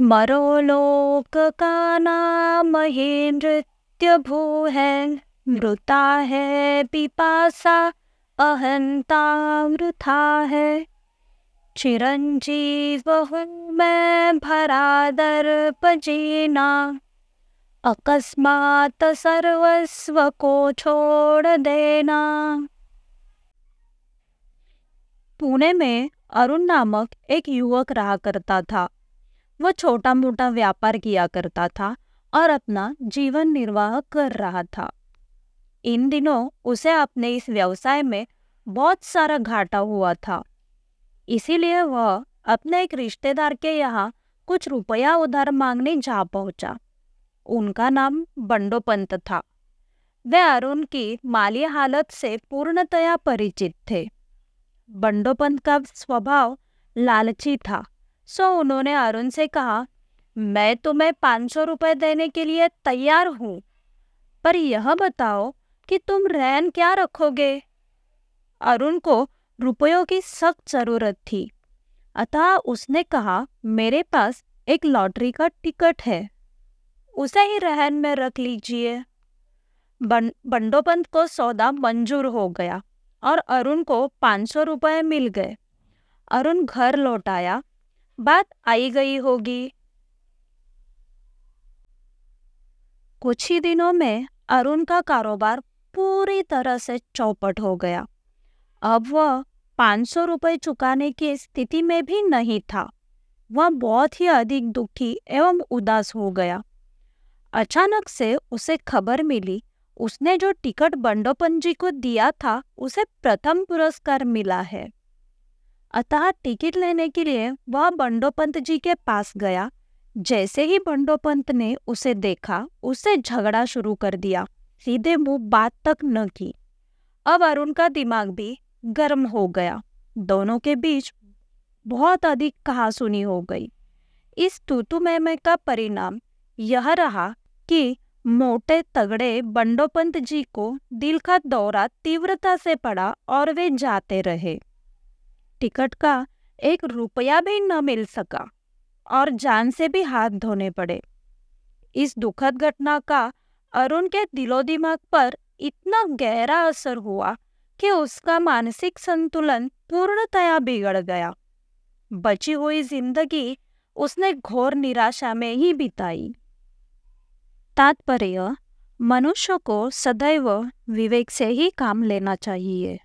स्मरो लोक का नाम ही नृत्य भू है मृता है, पिपासा अहंता वृथा है। चिरंजीव हूँ मैं भरा दर्प जीना अकस्मात सर्वस्व को छोड़ देना। पुणे में अरुण नामक एक युवक रहा करता था। वह छोटा मोटा व्यापार किया करता था और अपना जीवन निर्वाह कर रहा था। इन दिनों उसे अपने इस व्यवसाय में बहुत सारा घाटा हुआ था। इसीलिए वह अपने एक रिश्तेदार के यहाँ कुछ रुपया उधार मांगने जा पहुँचा। उनका नाम बंडोपंत था। वे अरुण की माली हालत से पूर्णतया परिचित थे। बंडोपंत का स्वभाव लालची था। सो उन्होंने अरुण से कहा, मैं तुम्हें पाँच सौ रुपये देने के लिए तैयार हूँ, पर यह बताओ कि तुम रैन क्या रखोगे? अरुण को रुपयों की सख्त ज़रूरत थी। अतः उसने कहा, मेरे पास एक लॉटरी का टिकट है, उसे ही रहन में रख लीजिए। बंडोपंत को सौदा मंजूर हो गया और अरुण को पाँच सौ रुपये मिल गए। अरुण घर लौट आया बात आई गई होगी। कुछ ही दिनों में अरुण का कारोबार पूरी तरह से चौपट हो गया। अब वह पाँच सौ रुपये चुकाने की स्थिति में भी नहीं था। वह बहुत ही अधिक दुखी एवं उदास हो गया। अचानक से उसे खबर मिली, उसने जो टिकट बंडोपन जी को दिया था, उसे प्रथम पुरस्कार मिला है। अतः टिकट लेने के लिए वह बंडोपंत जी के पास गया। जैसे ही बंडोपंत ने उसे देखा, उसे झगड़ा शुरू कर दिया। सीधे मुँह बात तक न की। अब अरुण का दिमाग भी गर्म हो गया। दोनों के बीच बहुत अधिक कहासुनी हो गई। इस तूतु में का परिणाम यह रहा कि मोटे तगड़े बंडोपंत जी को दिल का दौरा तीव्रता से पड़ा और वे जाते रहे। टिकट का एक रुपया भी न मिल सका और जान से भी हाथ धोने पड़े। इस दुखद घटना का अरुण के दिलो दिमाग पर इतना गहरा असर हुआ कि उसका मानसिक संतुलन पूर्णतया बिगड़ गया। बची हुई ज़िंदगी उसने घोर निराशा में ही बिताई। तात्पर्य, मनुष्य को सदैव विवेक से ही काम लेना चाहिए।